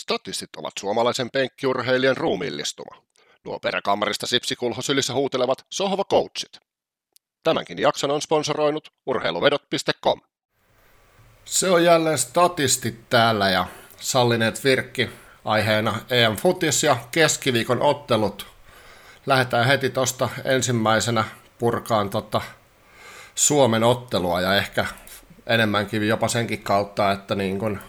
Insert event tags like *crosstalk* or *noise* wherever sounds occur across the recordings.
Statistit ovat suomalaisen penkkiurheilijan ruumiillistuma. Nuo peräkammarista sipsikulhosylissä huutelevat sohva coachit. Tämänkin jakson on sponsoroinut urheiluvedot.com. Se on jälleen statistit täällä ja sallineet virkki aiheena EM Futis ja keskiviikon ottelut. Lähdetään heti tuosta ensimmäisenä purkaan tota Suomen ottelua ja ehkä enemmänkin jopa senkin kautta, että niin kun,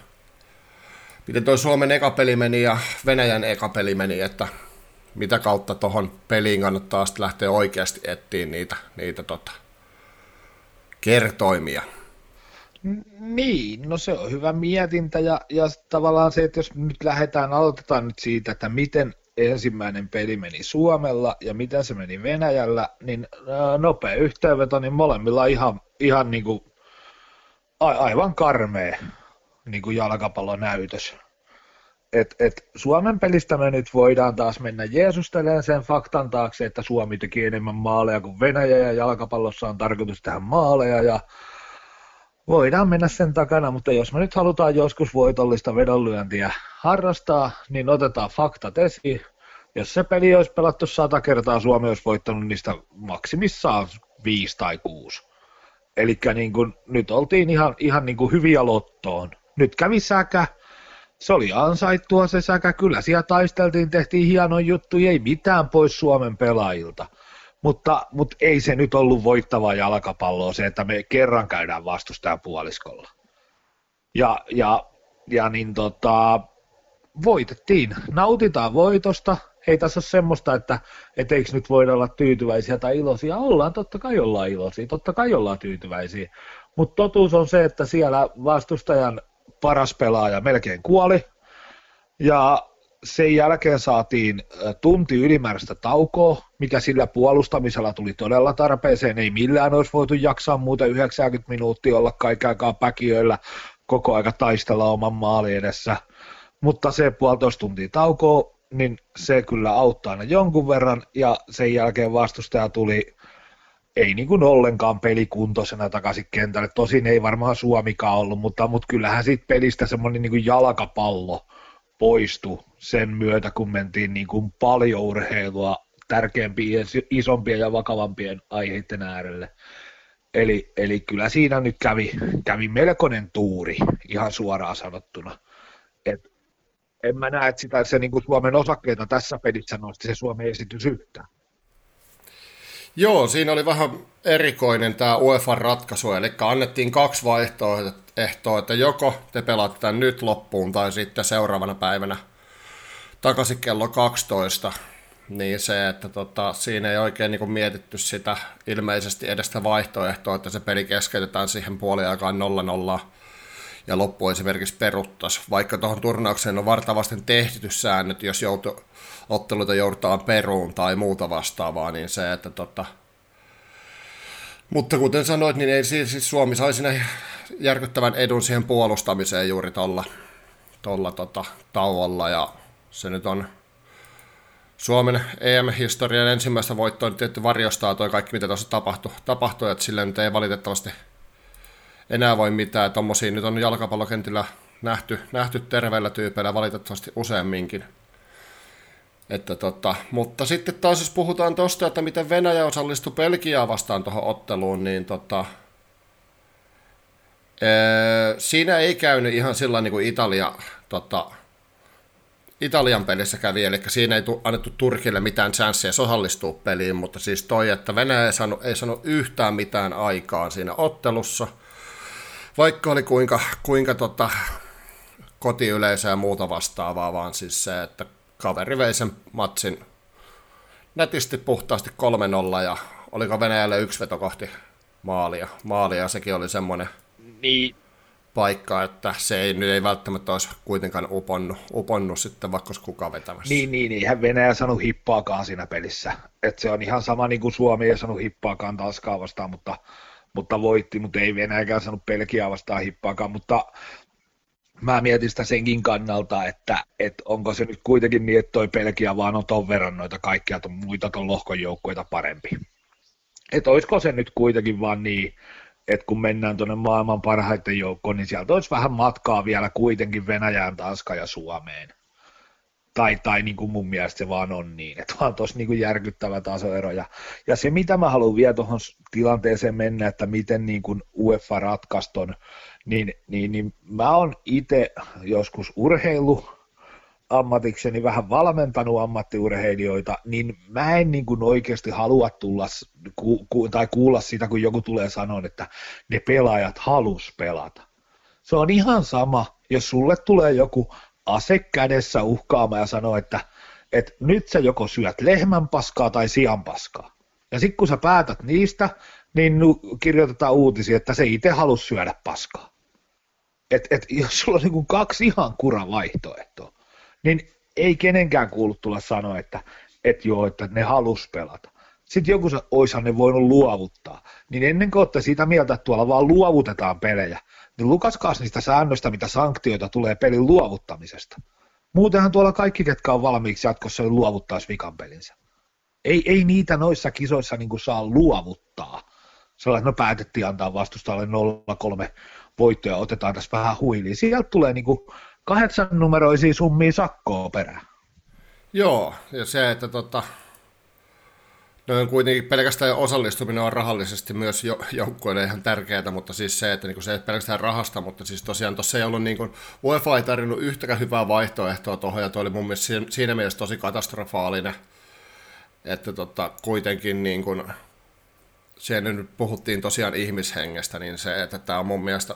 miten tuo Suomen ekapeli meni ja Venäjän ekapeli meni, että mitä kautta tuohon peliin kannattaa sitten lähteä oikeasti etsiä niitä, niitä tota, kertoimia. Niin, no se on hyvä mietintä ja, ja tavallaan se, että jos nyt lähdetään, aloitetaan nyt siitä, että miten ensimmäinen peli meni Suomella ja miten se meni Venäjällä, niin nopea yhteenveto, niin molemmilla ihan, ihan niin kuin, a, aivan karmea niin kuin jalkapallonäytös. Et, et Suomen pelistä me nyt voidaan taas mennä Jeesustelemaan sen faktan taakse, että Suomi teki enemmän maaleja kuin Venäjä ja jalkapallossa on tarkoitus tehdä maaleja ja voidaan mennä sen takana, mutta jos me nyt halutaan joskus voitollista vedonlyöntiä harrastaa, niin otetaan faktat esiin. Jos se peli olisi pelattu sata kertaa, Suomi olisi voittanut niistä maksimissaan viisi tai kuusi. Eli niin nyt oltiin ihan, ihan niin kuin hyviä lottoon. Nyt kävi säkä, se oli ansaittua se säkä, kyllä siellä taisteltiin, tehtiin hieno juttu, ei mitään pois Suomen pelaajilta. Mutta, mutta ei se nyt ollut voittavaa jalkapalloa se, että me kerran käydään vastustajan puoliskolla. Ja, ja, ja niin tota, voitettiin, nautitaan voitosta, ei tässä ole semmoista, että et eikö nyt voida olla tyytyväisiä tai iloisia. Ollaan, totta kai ollaan iloisia, totta kai ollaan tyytyväisiä. Mutta totuus on se, että siellä vastustajan paras pelaaja melkein kuoli. Ja sen jälkeen saatiin tunti ylimääräistä taukoa, mikä sillä puolustamisella tuli todella tarpeeseen. Ei millään olisi voitu jaksaa muuten 90 minuuttia olla kaiken aikaa päkiöillä koko aika taistella oman maali edessä. Mutta se puolitoista tuntia taukoa, niin se kyllä auttaa aina jonkun verran, ja sen jälkeen vastustaja tuli ei niin kuin ollenkaan pelikuntoisena takaisin kentälle. Tosin ei varmaan Suomikaan ollut, mutta, mutta kyllähän siitä pelistä semmoinen niin kuin jalkapallo poistui sen myötä, kun mentiin niin kuin paljon urheilua tärkeämpien, isompien ja vakavampien aiheiden äärelle. Eli, eli kyllä siinä nyt kävi, kävi melkoinen tuuri, ihan suoraan sanottuna. Et en mä näe, että sitä, se niin kuin Suomen osakkeita tässä pelissä nosti se Suomen esitys yhtään. Joo, siinä oli vähän erikoinen tämä UEFA-ratkaisu, eli annettiin kaksi vaihtoehtoa, että joko te pelaatte tämän nyt loppuun tai sitten seuraavana päivänä takaisin kello 12, niin se, että tota, siinä ei oikein niin mietitty sitä ilmeisesti edestä vaihtoehtoa, että se peli keskeytetään siihen puoliaikaan 0-0 ja loppu esimerkiksi peruttaisi, vaikka tuohon turnaukseen on vartavasti tehty säännöt, jos joutu, otteluita joudutaan peruun tai muuta vastaavaa, niin se, että tota, mutta kuten sanoit, niin ei siis, Suomi sai sinne järkyttävän edun siihen puolustamiseen juuri tuolla tolla, tota, tauolla ja se nyt on Suomen EM-historian ensimmäistä voittoa niin tietty varjostaa toi kaikki, mitä tuossa tapahtui, tapahtui että sille nyt ei valitettavasti enää voi mitään. Tuommoisia nyt on jalkapallokentillä nähty, nähty terveillä tyypeillä valitettavasti useamminkin. Että tota, mutta sitten taas jos puhutaan tuosta, että miten Venäjä osallistui Belgiaa vastaan tuohon otteluun, niin tota, ee, siinä ei käynyt ihan sillä niin kuin Italia, tota, Italian pelissä kävi, eli siinä ei annettu Turkille mitään chanssiä osallistua peliin, mutta siis toi, että Venäjä ei saanut, ei saanut yhtään mitään aikaan siinä ottelussa, vaikka oli kuinka, kuinka tota, kotiyleisö ja muuta vastaavaa, vaan siis se, että kaveri vei sen matsin nätisti puhtaasti 3-0 ja oliko Venäjälle yksi veto kohti maalia. maalia sekin oli semmoinen niin. paikka, että se ei, nyt ei välttämättä olisi kuitenkaan uponnut, uponnut sitten vaikka olisi kukaan vetämässä. Niin, niin, niin. Eihän Venäjä sanonut hippaakaan siinä pelissä. Et se on ihan sama niin kuin Suomi ei sanonut hippaakaan Tanskaa vastaan, mutta, mutta voitti, mutta ei Venäjäkään sanonut Pelkiä vastaan hippaakaan, mutta mä mietin sitä senkin kannalta, että, että onko se nyt kuitenkin niin, että toi Pelkiä vaan on ton verran noita kaikkia ton, muita ton lohkon joukkueita parempi. Että olisiko se nyt kuitenkin vaan niin, että kun mennään tuonne maailman parhaiten joukkoon, niin sieltä olisi vähän matkaa vielä kuitenkin Venäjään, Tanska ja Suomeen. Tai, tai niin kuin mun mielestä se vaan on niin, että vaan tosi niin kuin järkyttävä tasoero. Ja, ja se, mitä mä haluan vielä tuohon tilanteeseen mennä, että miten niin kuin UEFA ratkaiston, niin, niin, niin mä oon itse joskus urheilu ammatikseni vähän valmentanut ammattiurheilijoita, niin mä en niin kuin oikeasti halua tulla ku, ku, tai kuulla sitä, kun joku tulee sanoa, että ne pelaajat halus pelata. Se on ihan sama, jos sulle tulee joku ase kädessä uhkaamaan ja sanoo, että, että nyt sä joko syöt lehmän paskaa tai sian paskaa. Ja sitten kun sä päätät niistä, niin kirjoitetaan uutisia, että se itse halusi syödä paskaa. Et, et, jos sulla on niin kaksi ihan kura vaihtoehtoa, niin ei kenenkään kuulu tulla sanoa, että, että joo, että ne halus pelata. Sitten joku oishan ne voinut luovuttaa. Niin ennen kuin olette sitä mieltä, että tuolla vaan luovutetaan pelejä, niin lukaskaas niistä säännöistä, mitä sanktioita tulee pelin luovuttamisesta. Muutenhan tuolla kaikki, ketkä on valmiiksi jatkossa, niin luovuttaisi vikan pelinsä. Ei, ei niitä noissa kisoissa niin saa luovuttaa. Sellainen, no päätettiin antaa vastustajalle 0-3 voittoja, otetaan tässä vähän huiliin. Sieltä tulee niin kuin kahdeksan numeroisia summia sakkoa perään. Joo, ja se, että tota, No on kuitenkin pelkästään osallistuminen on rahallisesti myös jo, joukkueille ihan tärkeää, mutta siis se, että niin se ei pelkästään rahasta, mutta siis tosiaan tuossa ei ollut niin kuin, UEFA ei tarjonnut yhtäkään hyvää vaihtoehtoa tuohon, ja tuo oli mun mielestä siinä, siinä mielessä tosi katastrofaalinen, että tota, kuitenkin niin kuin, siellä nyt puhuttiin tosiaan ihmishengestä, niin se, että tämä on mun mielestä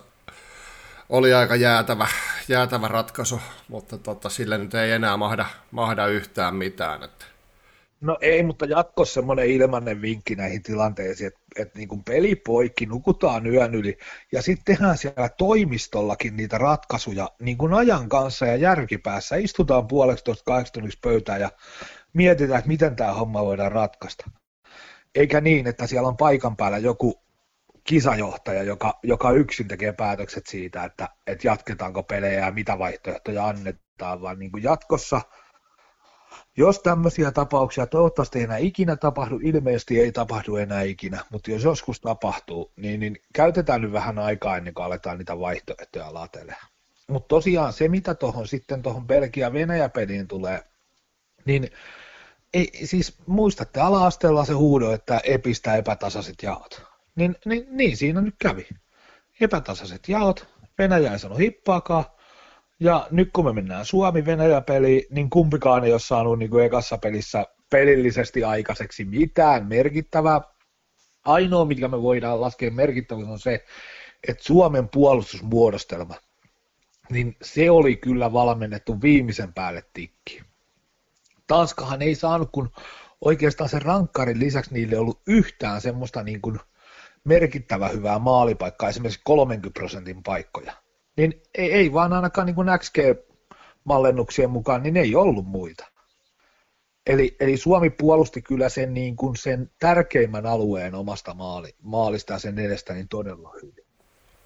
oli aika jäätävä, jäätävä ratkaisu, mutta tota, sille nyt ei enää mahda, mahda yhtään mitään. Että. No ei, mutta jatkossa semmoinen ilmainen vinkki näihin tilanteisiin, että, että niin kuin peli poikki, nukutaan yön yli ja sitten tehdään siellä toimistollakin niitä ratkaisuja niin kuin ajan kanssa ja järkipäässä. Istutaan puoleksi tuosta kahdeksan pöytään ja mietitään, että miten tämä homma voidaan ratkaista. Eikä niin, että siellä on paikan päällä joku kisajohtaja, joka, joka yksin tekee päätökset siitä, että, että jatketaanko pelejä ja mitä vaihtoehtoja annetaan, vaan niin kuin jatkossa, jos tämmöisiä tapauksia toivottavasti ei enää ikinä tapahdu, ilmeisesti ei tapahdu enää ikinä, mutta jos joskus tapahtuu, niin, niin käytetään nyt vähän aikaa ennen kuin aletaan niitä vaihtoehtoja latelemaan. Mutta tosiaan se, mitä tuohon sitten tuohon Belgia-Venäjä-peliin tulee, niin ei, siis muistatte ala-asteella se huudo, että epistä epätasaiset jaot niin, niin, niin siinä nyt kävi. Epätasaiset jaot, Venäjä ei sano hippaakaan, ja nyt kun me mennään Suomi-Venäjä-peliin, niin kumpikaan ei ole saanut niin kuin ekassa pelissä pelillisesti aikaiseksi mitään merkittävää. Ainoa, mikä me voidaan laskea merkittäväksi, on se, että Suomen puolustusmuodostelma, niin se oli kyllä valmennettu viimeisen päälle tikki. Tanskahan ei saanut, kun oikeastaan sen rankkarin lisäksi niille ei ollut yhtään semmoista niin kuin merkittävä hyvää maalipaikkaa, esimerkiksi 30 prosentin paikkoja, niin ei, ei vaan ainakaan niin kuin XG-mallennuksien mukaan, niin ei ollut muita. Eli, eli Suomi puolusti kyllä sen, niin kuin sen tärkeimmän alueen omasta maali, maalista ja sen edestä niin todella hyvin.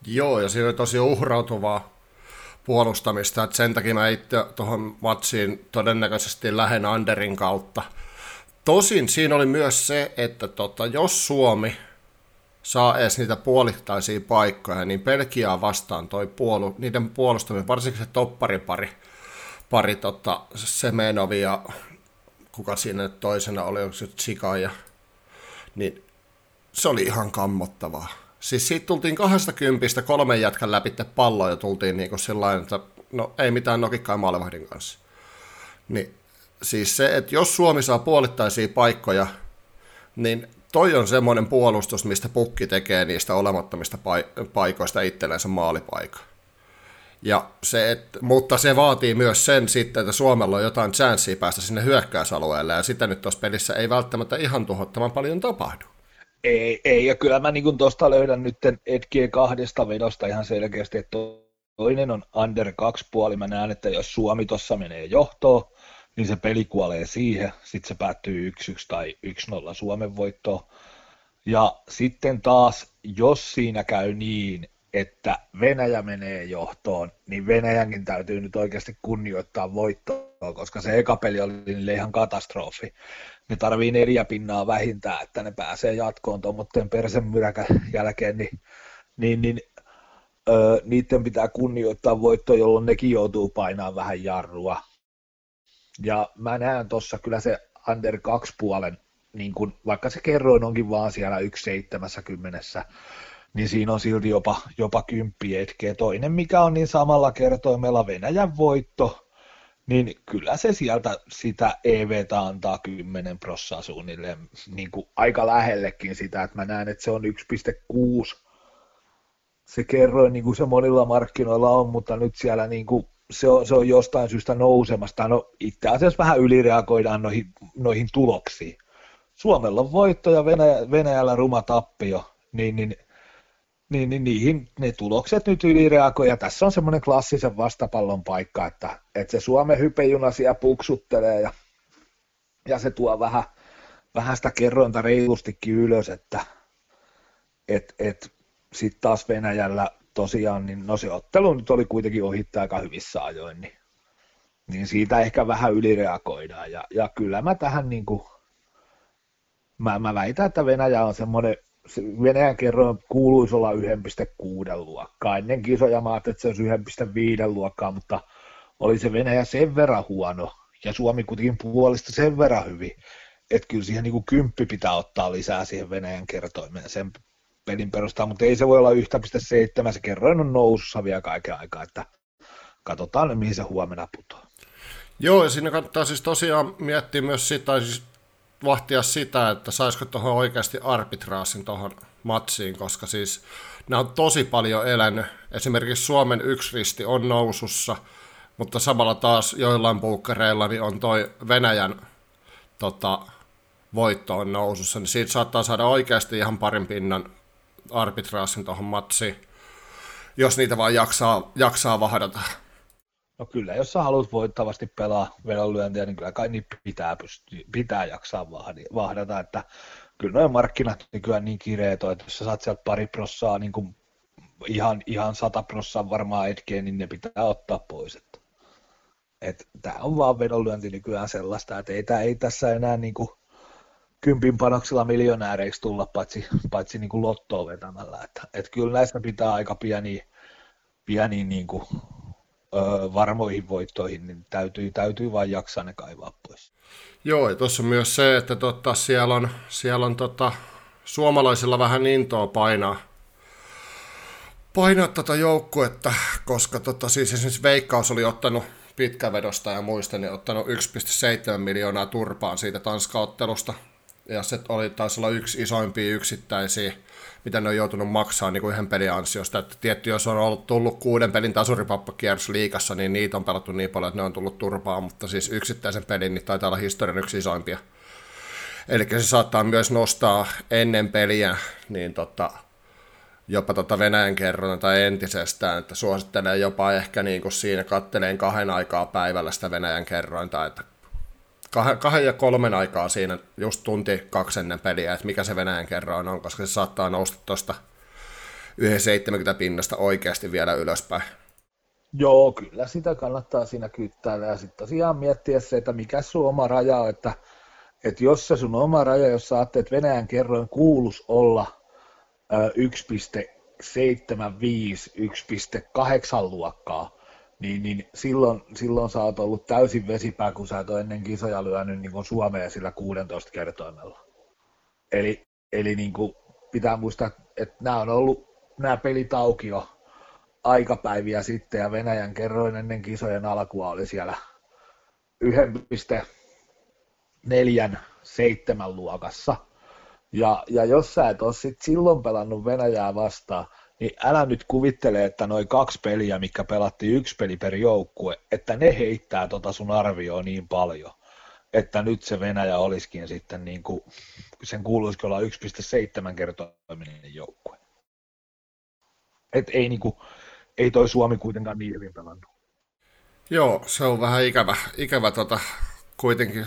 Joo, ja siinä oli tosi uhrautuvaa puolustamista, että sen takia mä itse tuohon matsiin todennäköisesti lähden Anderin kautta. Tosin siinä oli myös se, että tota, jos Suomi saa edes niitä puolittaisia paikkoja, niin Belgiaa vastaan toi puolu, niiden puolustaminen, varsinkin se topparipari, pari tota, Semenovi ja kuka siinä toisena oli, onko se Chika ja, niin se oli ihan kammottavaa. Siis siitä tultiin kahdesta kympistä kolmen jätkän läpi palloa ja tultiin niin kuin että no ei mitään nokikkaa maalevahdin kanssa. Niin siis se, että jos Suomi saa puolittaisia paikkoja, niin toi on semmoinen puolustus, mistä pukki tekee niistä olemattomista paikoista itsellensä maalipaikan. Ja se, et, mutta se vaatii myös sen sitten, että Suomella on jotain chanssiä päästä sinne hyökkäysalueelle, ja sitä nyt tuossa pelissä ei välttämättä ihan tuhottoman paljon tapahdu. Ei, ei ja kyllä mä niin tuosta löydän nyt etkiä kahdesta vedosta ihan selkeästi, että toinen on under kaksi puoli. Mä näen, että jos Suomi tuossa menee johtoon, niin se peli kuolee siihen, sitten se päättyy 1-1 tai 1-0 Suomen voittoon. Ja sitten taas, jos siinä käy niin, että Venäjä menee johtoon, niin Venäjänkin täytyy nyt oikeasti kunnioittaa voittoa, koska se eka peli oli niille ihan katastrofi. Ne tarvii neljä pinnaa vähintään, että ne pääsee jatkoon tuommoitteen persemyräkän jälkeen, niin niin, niin öö, niiden pitää kunnioittaa voittoa, jolloin nekin joutuu painaa vähän jarrua. Ja mä näen tuossa kyllä se under 2 puolen, niin kun, vaikka se kerroin onkin vaan siellä 1,70, niin siinä on silti jopa, jopa kymppi etkeä. Toinen, mikä on niin samalla kertoimella Venäjän voitto, niin kyllä se sieltä sitä EVtä antaa 10 prossaa suunnilleen niin kuin aika lähellekin sitä, että mä näen, että se on 1,6 se kerroin, niin kuin se monilla markkinoilla on, mutta nyt siellä niin kuin se, on, se on jostain syystä nousemasta. No itse asiassa vähän ylireagoidaan noihin, noihin tuloksiin. Suomella on voitto ja Venäjä, Venäjällä ruma tappio, niin, niin, niin, niin niihin ne tulokset nyt ylireagoi. Ja tässä on semmoinen klassisen vastapallon paikka, että, että se Suomen hypejuna siellä puksuttelee ja, ja se tuo vähän, vähän sitä kerrointa reilustikin ylös, että et, et, sitten taas Venäjällä tosiaan, niin no se ottelu nyt oli kuitenkin ohittaa aika hyvissä ajoin, niin, niin siitä ehkä vähän ylireagoidaan. Ja, ja kyllä mä tähän niin kuin, mä, mä väitän, että Venäjä on semmoinen, se Venäjän kerroin kuuluisi olla 1,6 luokkaa. Ennen kisoja mä ajattelin, että se olisi 1,5 luokkaa, mutta oli se Venäjä sen verran huono, ja Suomi kuitenkin puolesta sen verran hyvin, että kyllä siihen niin kuin kymppi pitää ottaa lisää siihen Venäjän kertoimeen sen pelin perusteella, mutta ei se voi olla 1,7, se kerroin on nousussa vielä kaiken aikaa, että katsotaan mihin se huomenna putoaa. Joo, ja siinä kannattaa siis tosiaan miettiä myös sitä, siis vahtia sitä, että saisiko tuohon oikeasti arbitraasin tuohon matsiin, koska siis nämä on tosi paljon elänyt. Esimerkiksi Suomen yksi risti on nousussa, mutta samalla taas joillain puukkareilla niin on toi Venäjän tota, voitto on nousussa, niin siitä saattaa saada oikeasti ihan parin pinnan arbitraasin tuohon matsiin, jos niitä vaan jaksaa, jaksaa vahdata. No kyllä, jos sä haluat voittavasti pelaa vedonlyöntiä, niin kyllä kai niin pitää, pysty, pitää jaksaa vahdata, että kyllä noin markkinat nykyään niin kireet on, että jos sä saat sieltä pari prossaa niin kuin ihan, ihan sata prossaa varmaan etkeen, niin ne pitää ottaa pois. Että, että tämä on vaan vedonlyönti nykyään sellaista, että ei, tää, ei tässä enää niin kuin, kympin panoksilla miljonääreiksi tulla, paitsi, paitsi niin kuin lottoa vetämällä. Että, että kyllä näistä pitää aika pieni, pieni niin kuin, ö, varmoihin voittoihin, niin täytyy, täytyy vain jaksaa ne kaivaa pois. Joo, ja tuossa myös se, että totta, siellä on, siellä on tota, suomalaisilla vähän intoa painaa, painaa tota joukkuetta, koska tota, siis esimerkiksi Veikkaus oli ottanut pitkävedosta ja muista, niin ottanut 1,7 miljoonaa turpaan siitä Tanska-ottelusta ja se oli, taisi olla yksi isoimpia yksittäisiä, mitä ne on joutunut maksaa niin kuin yhden pelin ansiosta. Että tietty, jos on ollut tullut kuuden pelin tasuripappakierros liikassa, niin niitä on pelattu niin paljon, että ne on tullut turpaa, mutta siis yksittäisen pelin niin taitaa olla historian yksi isoimpia. Eli se saattaa myös nostaa ennen peliä niin tota, jopa tota Venäjän kerronta tai entisestään, että suosittelee jopa ehkä niin kuin siinä katteleen kahden aikaa päivällä sitä Venäjän kerrointa, että kahden, kahden ja kolmen aikaa siinä just tunti kaksi ennen peliä, että mikä se Venäjän kerroin on, koska se saattaa nousta tuosta 1,70 pinnasta oikeasti vielä ylöspäin. Joo, kyllä sitä kannattaa siinä kyttää ja sitten tosiaan miettiä se, että mikä sun oma raja on, että, että jos se sun oma raja, jos sä että Venäjän kerroin kuulus olla 1,75, 1,8 luokkaa, niin, niin silloin, silloin sä oot ollut täysin vesipää, kun sä et ole ennen kisoja lyönyt niin kuin Suomea sillä 16 kertoimella. Eli, eli niin kuin pitää muistaa, että nämä on ollut nämä pelit auki jo aikapäiviä sitten, ja Venäjän kerroin ennen kisojen alkua oli siellä 1,47 luokassa. Ja, ja jos sä et ole sit silloin pelannut Venäjää vastaan, niin älä nyt kuvittele, että noin kaksi peliä, mikä pelattiin yksi peli per joukkue, että ne heittää tota sun arvioon niin paljon, että nyt se Venäjä olisikin sitten niin kuin, sen kuuluisikin olla 1,7 kertoiminen joukkue. Et ei, niin kuin, ei toi Suomi kuitenkaan niin hyvin pelannut. Joo, se on vähän ikävä, ikävä tota, kuitenkin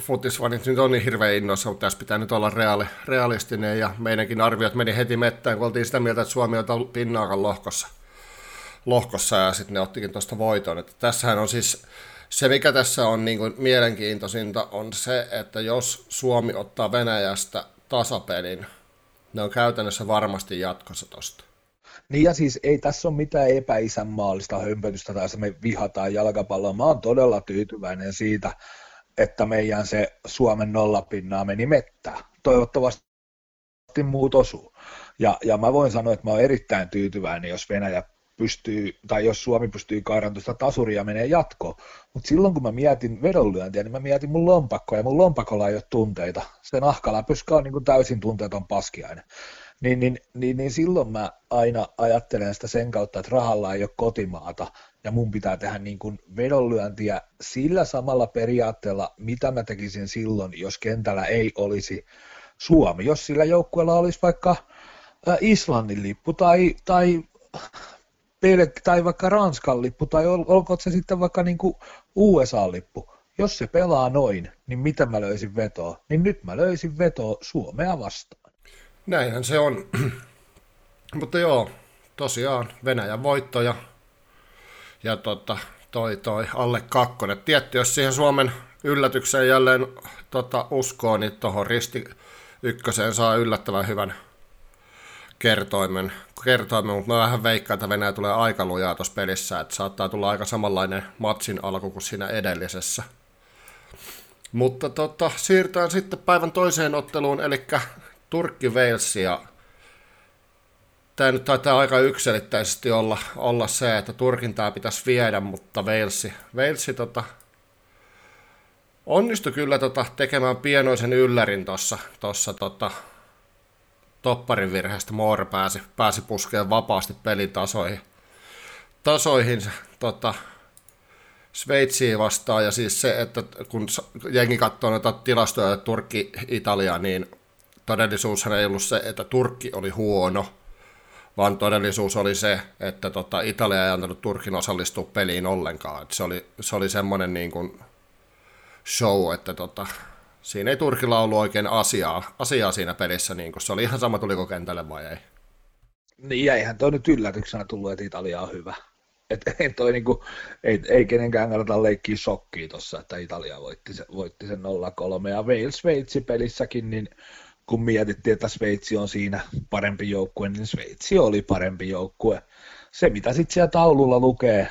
futisfanit nyt on niin hirveän innoissa, mutta tässä pitää nyt olla reaali, realistinen ja meidänkin arviot meni heti mettään, kun oltiin sitä mieltä, että Suomi on pinnaakan lohkossa, lohkossa ja sitten ne ottikin tuosta voiton. Että tässähän on siis se, mikä tässä on niin kuin mielenkiintoisinta, on se, että jos Suomi ottaa Venäjästä tasapelin, ne on käytännössä varmasti jatkossa tosta. Niin ja siis ei tässä ole mitään epäisänmaallista hömpötystä tai me vihataan jalkapalloa. Mä oon todella tyytyväinen siitä, että meidän se Suomen nollapinnaa meni mettää. Toivottavasti muut osuu. Ja, ja mä voin sanoa, että mä oon erittäin tyytyväinen, jos Venäjä pystyy, tai jos Suomi pystyy kairamaan tuosta tasuria ja menee jatkoon. Mutta silloin kun mä mietin vedonlyöntiä, niin mä mietin mun lompakkoa, ja mun lompakolla ei ole tunteita. Se nahkaläpyskä on niin kuin täysin tunteeton paskiainen. Niin, niin, niin, niin silloin mä aina ajattelen sitä sen kautta, että rahalla ei ole kotimaata, ja mun pitää tehdä niin kuin vedonlyöntiä sillä samalla periaatteella, mitä mä tekisin silloin, jos kentällä ei olisi Suomi. Jos sillä joukkueella olisi vaikka Islannin lippu tai, tai pelk, tai vaikka Ranskan lippu, tai ol, olkoon se sitten vaikka niin kuin USA-lippu. Jos se pelaa noin, niin mitä mä löysin vetoa? Niin nyt mä löysin vetoa Suomea vastaan. Näinhän se on. *clears throat* Mutta joo, tosiaan Venäjän voitto ja, ja tota, toi, toi alle kakkonen. Tietty, jos siihen Suomen yllätykseen jälleen tota, uskoo, niin tuohon risti ykköseen saa yllättävän hyvän kertoimen, kertoimen mutta mä vähän veikkaan, että Venäjä tulee aika lujaa tuossa pelissä, että saattaa tulla aika samanlainen matsin alku kuin siinä edellisessä. Mutta tota, siirrytään sitten päivän toiseen otteluun, eli Turkki Wales ja tämä nyt taitaa aika ykselittäisesti olla, olla se, että Turkin tämä pitäisi viedä, mutta Walesi, Walesi tota, onnistui kyllä tota, tekemään pienoisen yllärin tuossa tossa, tota, topparin virheestä Moore pääsi, pääsi puskeen vapaasti pelitasoihin. Tasoihin tota, Sveitsiin vastaan, ja siis se, että kun jengi katsoo noita tilastoja Turkki-Italia, niin todellisuushan ei ollut se, että Turkki oli huono, vaan todellisuus oli se, että tota, Italia ei antanut Turkin osallistua peliin ollenkaan. Et se oli, se oli semmoinen niin kuin show, että tota, siinä ei Turkilla ollut oikein asiaa, asiaa siinä pelissä, niin kun se oli ihan sama, tuliko kentälle vai ei. Niin, eihän toi nyt yllätyksenä tullut, että Italia on hyvä. Et *laughs* ei, toi niinku, ei, ei kenenkään kannata leikkiä shokkia tuossa, että Italia voitti, se, voitti sen 0-3. Ja Wales-Sveitsi pelissäkin, niin kun mietittiin, että Sveitsi on siinä parempi joukkue, niin Sveitsi oli parempi joukkue. Se, mitä sitten siellä taululla lukee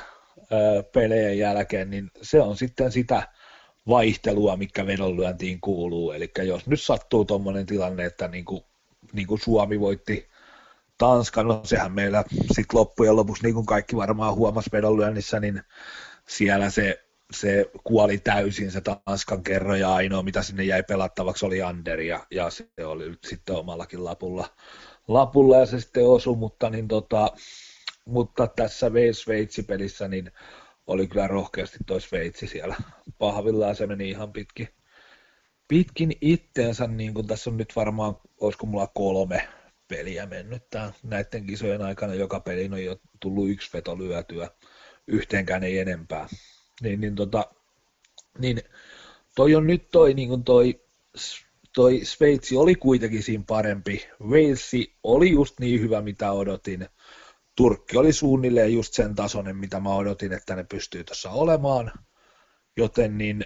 pelejä jälkeen, niin se on sitten sitä, vaihtelua, mikä vedonlyöntiin kuuluu. Eli jos nyt sattuu tuommoinen tilanne, että niin kuin, niin kuin Suomi voitti Tanskan, no sehän meillä sitten loppujen lopuksi, niin kuin kaikki varmaan huomas vedonlyönnissä, niin siellä se, se kuoli täysin se Tanskan kerro ja ainoa mitä sinne jäi pelattavaksi oli Ander ja, ja se oli sitten omallakin lapulla, lapulla ja se sitten osui, mutta, niin tota, mutta tässä Sveitsi-pelissä niin oli kyllä rohkeasti toi Sveitsi siellä pahvillaan, se meni ihan pitkin, pitkin itteensä, niin kuin tässä on nyt varmaan, olisiko mulla kolme peliä mennyt tämän, näiden kisojen aikana, joka peli on jo tullut yksi veto lyötyä, yhteenkään ei enempää. Niin, niin, tota, niin toi on nyt toi, niin kuin toi, toi Sveitsi oli kuitenkin siinä parempi, Walesi oli just niin hyvä, mitä odotin, Turkki oli suunnilleen just sen tasoinen, mitä mä odotin, että ne pystyy tuossa olemaan, joten niin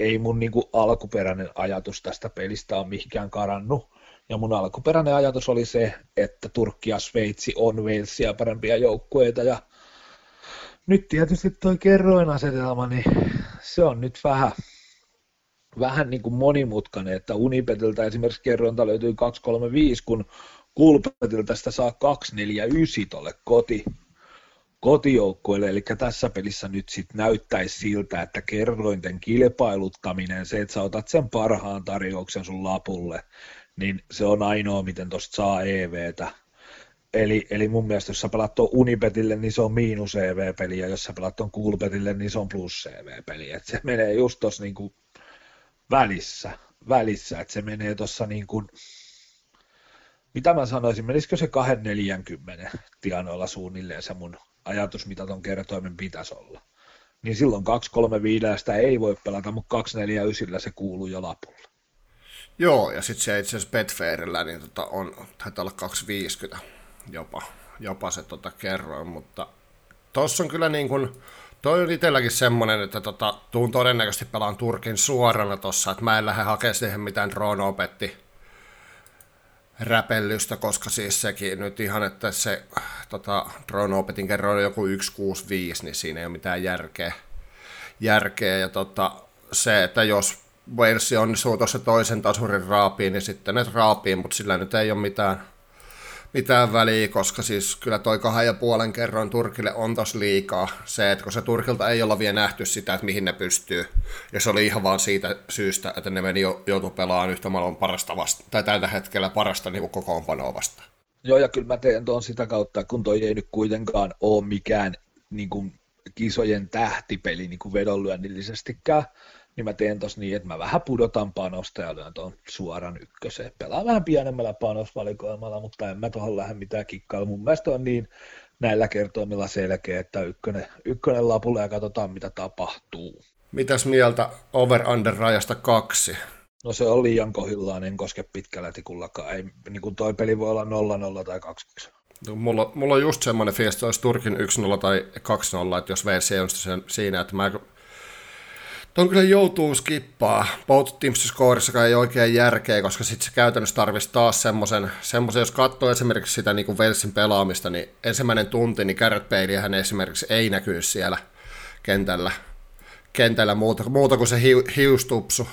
ei mun niin kuin alkuperäinen ajatus tästä pelistä ole mihinkään karannut. Ja mun alkuperäinen ajatus oli se, että Turkki ja Sveitsi on Walesia parempia joukkueita. Ja nyt tietysti toi kerroinasetelma, niin se on nyt vähän, vähän niin kuin monimutkainen, että Unipetiltä esimerkiksi kerrointa löytyy 235, kun Kulpetilta tästä saa 249 tuolle koti, kotijoukkueelle, eli tässä pelissä nyt sitten näyttäisi siltä, että kerrointen kilpailuttaminen, se, että sä otat sen parhaan tarjouksen sun lapulle, niin se on ainoa, miten tuosta saa EVtä. Eli, eli mun mielestä, jos sä pelaat tuon Unipetille, niin se on miinus EV-peli, ja jos sä pelaat tuon Kulpetille, niin se on plus EV-peli. Et se menee just tuossa niinku välissä, välissä, että se menee tuossa niin kuin, mitä mä sanoisin, menisikö se 240 tienoilla suunnilleen se mun ajatus, mitä ton kertoimen pitäisi olla. Niin silloin 235 ei voi pelata, mutta 249 se kuuluu jo lapulle. Joo, ja sitten se itse asiassa Betfairillä niin tota on, taitaa olla 250 jopa, jopa se tota kerroin, mutta tuossa on kyllä niin kuin, toi on itselläkin semmoinen, että tota, tuun todennäköisesti pelaan Turkin suorana tuossa, että mä en lähde hakemaan siihen mitään drone opetti räpellystä, koska siis sekin nyt ihan, että se tota, drone opetin kerran joku 165, niin siinä ei ole mitään järkeä. järkeä. Ja tota, se, että jos Wales onnistuu tuossa toisen tasurin raapiin, niin sitten ne raapii, mutta sillä nyt ei ole mitään, mitään väliä, koska siis kyllä toi kahden ja puolen kerran Turkille on tos liikaa. Se, että kun se Turkilta ei olla vielä nähty sitä, että mihin ne pystyy. Ja se oli ihan vaan siitä syystä, että ne meni jo, joutu pelaamaan yhtä maailman parasta vasta, tai tällä hetkellä parasta niin kokoonpanoa vasta. Joo, ja kyllä mä teen tuon sitä kautta, kun toi ei nyt kuitenkaan ole mikään niin kuin, kisojen tähtipeli niin kuin vedonlyönnillisestikään, niin mä teen tos niin, että mä vähän pudotan panosta ja lyön tuon suoran ykköseen. Pelaa vähän pienemmällä panosvalikoimalla, mutta en mä tuohon lähde mitään kikkailla. Mun mielestä on niin näillä kertoimilla selkeä, että ykkönen, ykkönen lapulle ja katsotaan mitä tapahtuu. Mitäs mieltä over-under rajasta kaksi? No se on liian kohillaan, en koske pitkällä tikullakaan. Ei, niin kuin toi peli voi olla 0-0 tai 2-2. No, mulla, mulla on just semmoinen fiesta, että olisi Turkin 1-0 tai 2-0, että jos VC on siinä, että mä Tuon kyllä joutuu skippaa. Both Teams Scoressakaan ei oikein järkeä, koska sitten se käytännössä tarvitsisi taas semmoisen, semmoisen, jos katsoo esimerkiksi sitä niin kuin Velsin pelaamista, niin ensimmäinen tunti, niin Garrett hän esimerkiksi ei näkyy siellä kentällä, kentällä muuta, muuta kuin se hiu, hiustupsu.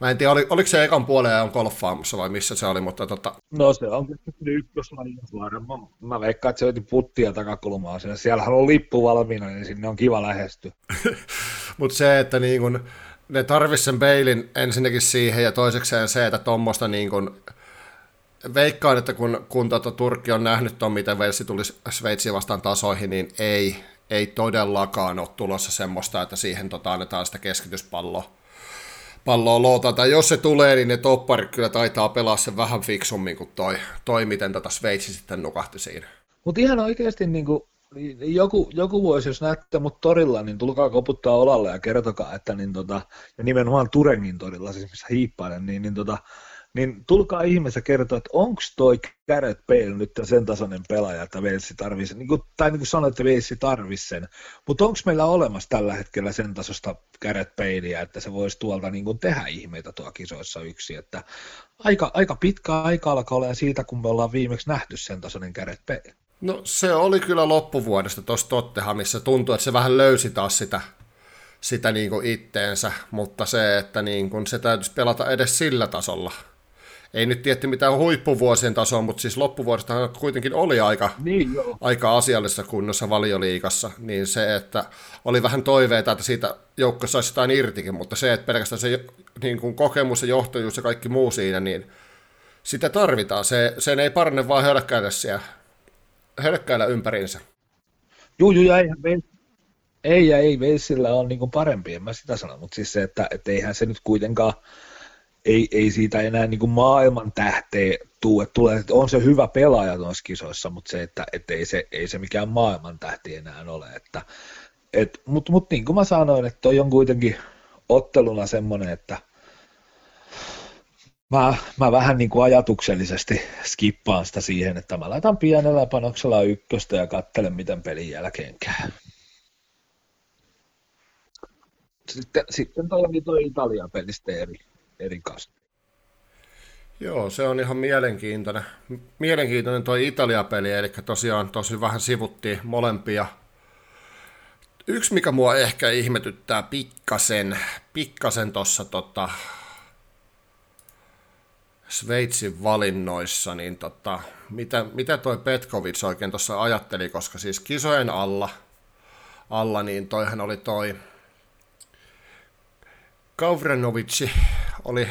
Mä en tiedä, oli, oliko se ekan puolen on golfaamassa vai missä se oli, mutta tota... No se on ykköslaji varmaan. Mä veikkaan, että se oli puttia takakulmaa siellä. Siellähän on lippu valmiina, niin sinne on kiva lähestyä. *laughs* mutta se, että niin kun, ne tarvisi sen peilin ensinnäkin siihen ja toisekseen se, että tuommoista niin kun, veikkaan, että kun, kun tota, Turkki on nähnyt tuon, miten Velsi tuli Sveitsiin vastaan tasoihin, niin ei, ei todellakaan ole tulossa semmoista, että siihen tota, annetaan sitä keskityspalloa palloa loota, tai jos se tulee, niin ne topparit kyllä taitaa pelaa sen vähän fiksummin kuin toi, toi miten tota Sveitsi sitten nukahti siinä. Mutta ihan oikeasti niin kuin, joku, joku vuosi, jos näette mut torilla, niin tulkaa koputtaa olalle ja kertokaa, että niin tota, ja nimenomaan Turengin torilla, siis missä hiippailen, niin, niin tota, niin tulkaa ihmeessä kertoa, että onko toi Gareth Bale nyt sen tasoinen pelaaja, että Velsi tarvitsisi, niin kuin, tai niin kuin sanoit, että Velsi tarvitsisi sen, mutta onko meillä olemassa tällä hetkellä sen tasosta Gareth Balea, että se voisi tuolta niin kuin tehdä ihmeitä tuo kisoissa yksi, että aika, aika pitkä aika alkaa olla siitä, kun me ollaan viimeksi nähty sen tasoinen Gareth Bale. No se oli kyllä loppuvuodesta tuossa Tottenhamissa, tuntuu, että se vähän löysi taas sitä sitä niin kuin itteensä, mutta se, että niin kuin se täytyisi pelata edes sillä tasolla, ei nyt tietty mitään huippuvuosien tasoa, mutta siis loppuvuodesta kuitenkin oli aika, niin aika asiallisessa kunnossa valioliikassa, niin se, että oli vähän toiveita, että siitä joukko saisi jotain irtikin, mutta se, että pelkästään se niin kuin kokemus ja johtajuus ja kaikki muu siinä, niin sitä tarvitaan. Se, sen ei parane vaan hölkkäillä siellä, hölkkäillä ympäriinsä. Juu, ja eihän ei ja ei Veissillä on niin parempi, en mä sitä sano, mutta siis se, että, että eihän se nyt kuitenkaan ei, ei siitä enää niin maailman tähteä tuu, että tulee, että on se hyvä pelaaja noissa kisoissa, mutta se, että, että ei, se, ei se mikään maailman tähti enää ole. Että, et, mutta mut niin kuin mä sanoin, että toi on kuitenkin otteluna semmoinen, että mä, mä vähän niin kuin ajatuksellisesti skippaan sitä siihen, että mä laitan pienellä panoksella ykköstä ja katselen, miten pelin jälkeen käy. Sitten, sitten Italian pelistä eri, eri kasvi. Joo, se on ihan mielenkiintoinen. Mielenkiintoinen tuo Italia-peli, eli tosiaan tosi vähän sivuttiin molempia. Yksi, mikä mua ehkä ihmetyttää pikkasen, pikkasen tuossa tota, Sveitsin valinnoissa, niin tota, mitä, mitä toi Petkovic oikein tuossa ajatteli, koska siis kisojen alla, alla niin toihan oli toi Kavrenovici oli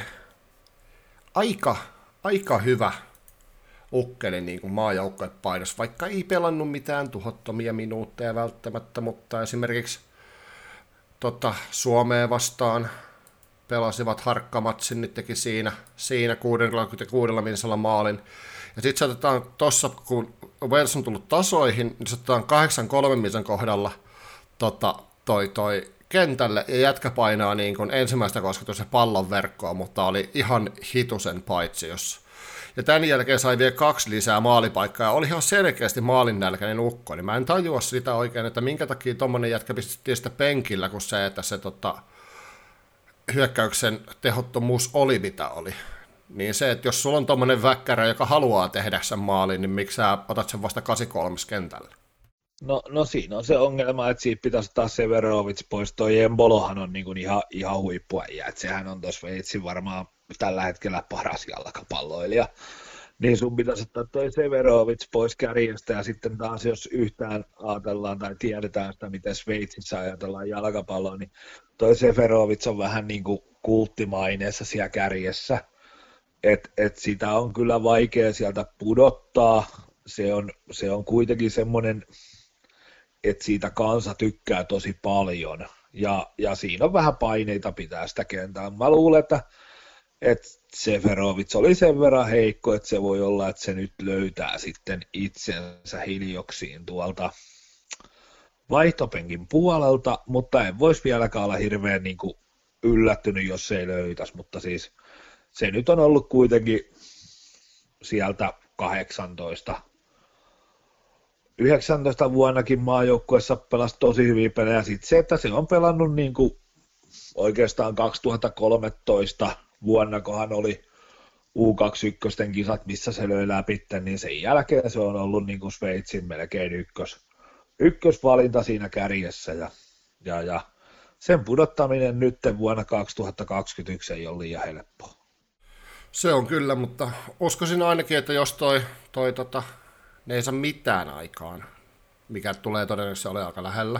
aika, aika hyvä ukkeli niin kuin maajoukkuepaidassa, vaikka ei pelannut mitään tuhottomia minuutteja välttämättä, mutta esimerkiksi tota, Suomeen vastaan pelasivat harkkamatsin, niin teki siinä, siinä 66 minsalla maalin. Ja sitten saatetaan tuossa, kun Wales on tullut tasoihin, niin saatetaan 8-3 minsan kohdalla tota, toi, toi kentälle ja jätkä painaa niin kuin ensimmäistä kosketusta pallon verkkoon, mutta oli ihan hitusen paitsi, jos ja tämän jälkeen sai vielä kaksi lisää maalipaikkaa, ja oli ihan selkeästi maalinnälkäinen ukko, niin mä en tajua sitä oikein, että minkä takia tuommoinen jätkä pistettiin sitä penkillä, kun se, että se tota, hyökkäyksen tehottomuus oli mitä oli. niin se, että jos sulla on tommonen väkkärä, joka haluaa tehdä sen maalin, niin miksi sä otat sen vasta 83 kentällä? No, no siinä on se ongelma, että siitä pitäisi ottaa Severovic pois. Toi Embolohan on niin kuin ihan, ihan huippuäijä, että sehän on tuossa Veitsin varmaan tällä hetkellä paras jalkapalloilija. Niin sun pitäisi ottaa toi Severovic pois kärjestä ja sitten taas jos yhtään ajatellaan tai tiedetään sitä, miten Sveitsissä ajatellaan jalkapalloa, niin toi Severovic on vähän niin kuin kulttimaineessa siellä kärjessä. Et, et sitä on kyllä vaikea sieltä pudottaa. Se on, se on kuitenkin semmoinen että siitä kansa tykkää tosi paljon. Ja, ja siinä on vähän paineita pitää sitä kentää. Mä luulen, että, että Seferovic oli sen verran heikko, että se voi olla, että se nyt löytää sitten itsensä hiljoksiin tuolta vaihtopenkin puolelta, mutta en voisi vieläkään olla hirveän niin kuin yllättynyt, jos se ei löytäisi, mutta siis se nyt on ollut kuitenkin sieltä 18 19 vuonnakin maajoukkuessa pelasi tosi hyviä pelejä. Sitten se, että se on pelannut niin kuin oikeastaan 2013 vuonna, kun hän oli U21 kisat, missä se löi läpi, niin sen jälkeen se on ollut niin kuin Sveitsin melkein ykkös, ykkösvalinta siinä kärjessä. Ja, ja, ja sen pudottaminen nyt vuonna 2021 ei ole liian helppoa. Se on kyllä, mutta uskoisin ainakin, että jos toi, toi tota, ne ei saa mitään aikaan, mikä tulee todennäköisesti ole aika lähellä,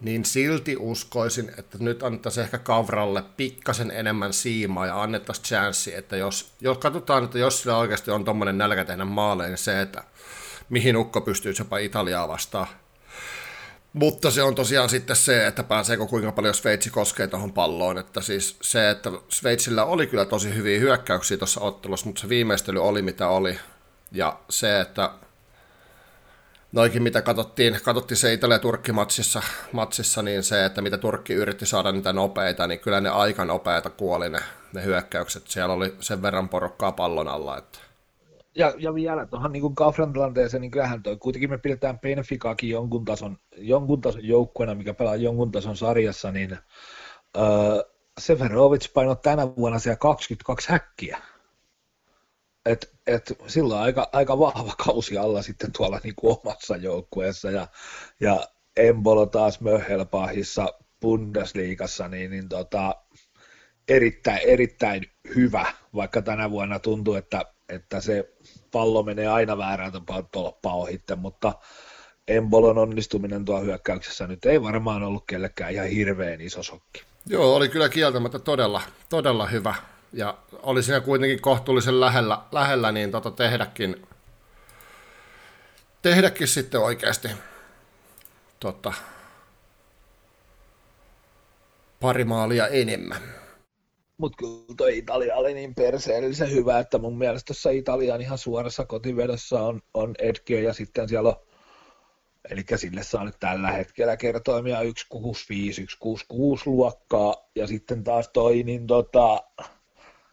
niin silti uskoisin, että nyt annettaisiin ehkä Kavralle pikkasen enemmän siimaa ja annettaisiin chanssi, että jos, jos katsotaan, että jos sillä oikeasti on tuommoinen nälkä tehdä maaleja, niin se, että mihin Ukko pystyy jopa Italiaa vastaan. Mutta se on tosiaan sitten se, että pääseekö kuinka paljon Sveitsi koskee tuohon palloon. Että siis se, että Sveitsillä oli kyllä tosi hyviä hyökkäyksiä tuossa ottelussa, mutta se viimeistely oli mitä oli. Ja se, että noikin mitä katsottiin, katsottiin se Italia-Turkki-matsissa, matsissa, niin se, että mitä Turkki yritti saada niitä nopeita, niin kyllä ne aika nopeita kuoli ne, ne hyökkäykset. Siellä oli sen verran porukkaa pallon alla. Että. Ja, ja vielä tuohon niin Gafran tilanteeseen, niin kyllähän toi, kuitenkin me pidetään Benficaakin jonkun tason, jonkun tason joukkueena, mikä pelaa jonkun tason sarjassa, niin öö, Severovic painoi tänä vuonna siellä 22 häkkiä et, et sillä on aika, aika vahva kausi alla sitten tuolla niin kuin omassa joukkueessa ja, ja Embolo taas Möhelpahissa Bundesliigassa, niin, niin tota, erittäin, erittäin hyvä, vaikka tänä vuonna tuntuu, että, että se pallo menee aina väärään tapaan tolppaa ohitte, mutta Embolon onnistuminen tuo hyökkäyksessä nyt ei varmaan ollut kellekään ihan hirveän iso sokki. Joo, oli kyllä kieltämättä todella, todella hyvä, ja oli siinä kuitenkin kohtuullisen lähellä, lähellä niin tota tehdäkin, tehdäkin sitten oikeasti tota, pari maalia enemmän. Mutta kyllä toi Italia oli niin perseellisen hyvä, että mun mielestä tuossa Italian ihan suorassa kotivedossa on, on Edgio ja sitten siellä on Eli sille saa nyt tällä hetkellä kertoimia 165, 166 luokkaa, ja sitten taas toi, niin tota,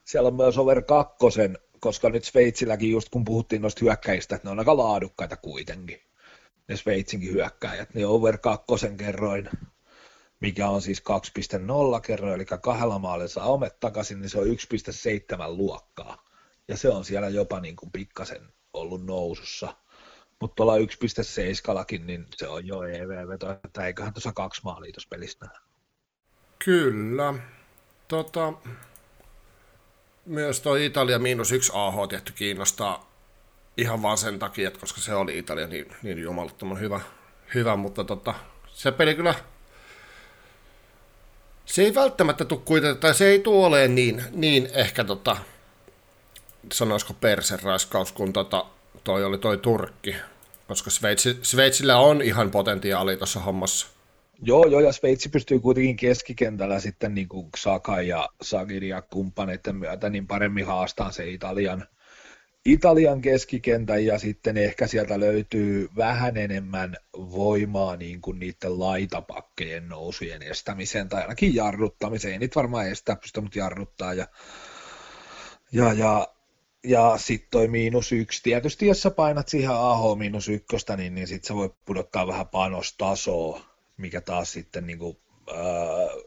siellä on myös over kakkosen, koska nyt Sveitsilläkin just kun puhuttiin noista hyökkäistä, että ne on aika laadukkaita kuitenkin, ne Sveitsinkin hyökkäjät, niin over kakkosen kerroin, mikä on siis 2.0 kerroin, eli kahdella maalilla saa omet takaisin, niin se on 1.7 luokkaa. Ja se on siellä jopa niin kuin pikkasen ollut nousussa. Mutta tuolla 1.7 niin se on jo EV-veto, että eiköhän tuossa kaksi maalia tuossa pelissä Kyllä. Tota, myös tuo Italia miinus yksi AH tietty kiinnostaa ihan vaan sen takia, että koska se oli Italia niin, niin jumalattoman hyvä, hyvä mutta tota, se peli kyllä se ei välttämättä tule kuitenkin, tai se ei tule olemaan niin, niin ehkä tota, sanoisiko perseraiskaus, kun tota, toi oli toi Turkki, koska Sveitsi, Sveitsillä on ihan potentiaali tuossa hommassa. Joo, joo, ja Sveitsi pystyy kuitenkin keskikentällä sitten niin kuin Saka ja Sagir ja kumppaneiden myötä niin paremmin haastaa se Italian, Italian keskikentän ja sitten ehkä sieltä löytyy vähän enemmän voimaa niin kuin niiden laitapakkejen nousujen estämiseen tai ainakin jarruttamiseen. Ei niitä varmaan estää pysty, mutta jarruttaa ja, ja, ja ja sitten toi miinus yksi, tietysti jos sä painat siihen AH miinus ykköstä, niin, niin sitten se voi pudottaa vähän panostasoa mikä taas sitten niin kuin,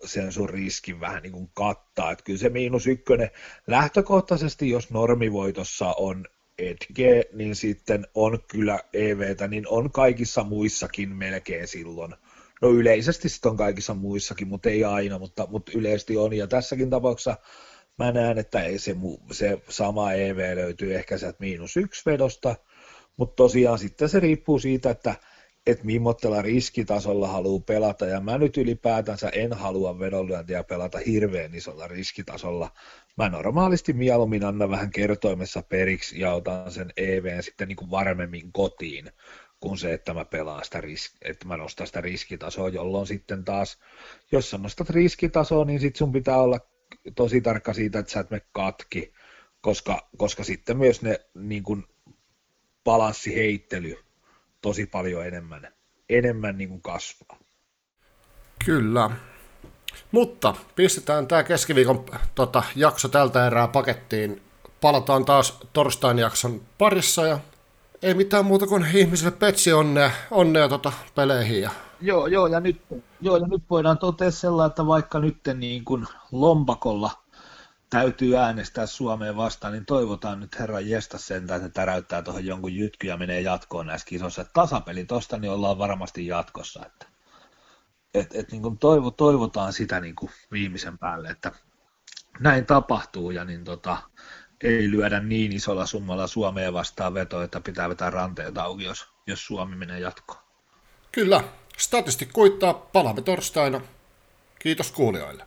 sen sun riskin vähän niin kuin kattaa. Että kyllä se miinus ykkönen lähtökohtaisesti, jos normivoitossa on etke, niin sitten on kyllä EVtä, niin on kaikissa muissakin melkein silloin. No yleisesti sitten on kaikissa muissakin, mutta ei aina, mutta, mutta yleisesti on. Ja tässäkin tapauksessa mä näen, että ei se, se sama EV löytyy ehkä sieltä miinus yksi vedosta, mutta tosiaan sitten se riippuu siitä, että että millaisella riskitasolla haluaa pelata, ja mä nyt ylipäätänsä en halua vedonlyöntiä pelata hirveän isolla riskitasolla. Mä normaalisti mieluummin annan vähän kertoimessa periksi ja otan sen EVn sitten niin kuin varmemmin kotiin, kuin se, että mä pelaan sitä risk, että mä nostan sitä riskitasoa, jolloin sitten taas, jos sä nostat riskitasoa, niin sit sun pitää olla tosi tarkka siitä, että sä et me katki, koska, koska sitten myös ne niin kuin balanssiheittely tosi paljon enemmän, enemmän niin kuin kasvaa. Kyllä. Mutta pistetään tämä keskiviikon tota, jakso tältä erää pakettiin. Palataan taas torstain jakson parissa ja ei mitään muuta kuin ihmisille petsi onnea, onnea tota, peleihin. Ja... Joo, joo, ja nyt, joo, ja nyt voidaan totea sellainen, että vaikka nyt niin kuin lompakolla täytyy äänestää Suomeen vastaan, niin toivotaan nyt herran jesta sen, että täräyttää tuohon jonkun jytky ja menee jatkoon näissä kisoissa. Että tasapeli tosta, niin ollaan varmasti jatkossa. Että, et, et, niin toivo, toivotaan sitä niin viimeisen päälle, että näin tapahtuu ja niin tota, ei lyödä niin isolla summalla Suomeen vastaan vetoa, että pitää vetää ranteet auki, jos, jos Suomi menee jatkoon. Kyllä, statisti kuittaa, palaamme torstaina. Kiitos kuulijoille.